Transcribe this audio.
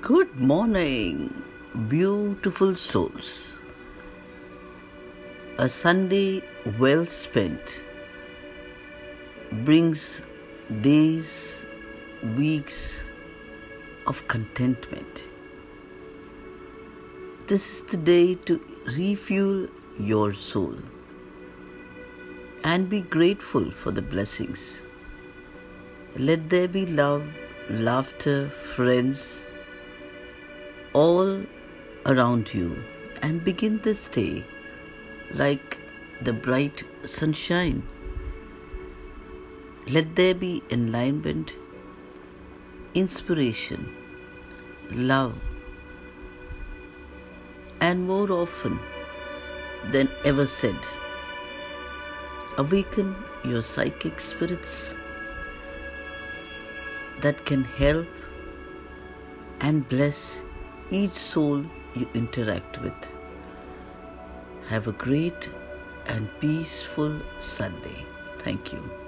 Good morning, beautiful souls. A Sunday well spent brings days, weeks of contentment. This is the day to refuel your soul and be grateful for the blessings. Let there be love, laughter, friends, all around you and begin this day like the bright sunshine. Let there be enlightenment, inspiration, love, and more often than ever said, awaken your psychic spirits that can help and bless each soul you interact with. Have a great and peaceful Sunday. Thank you.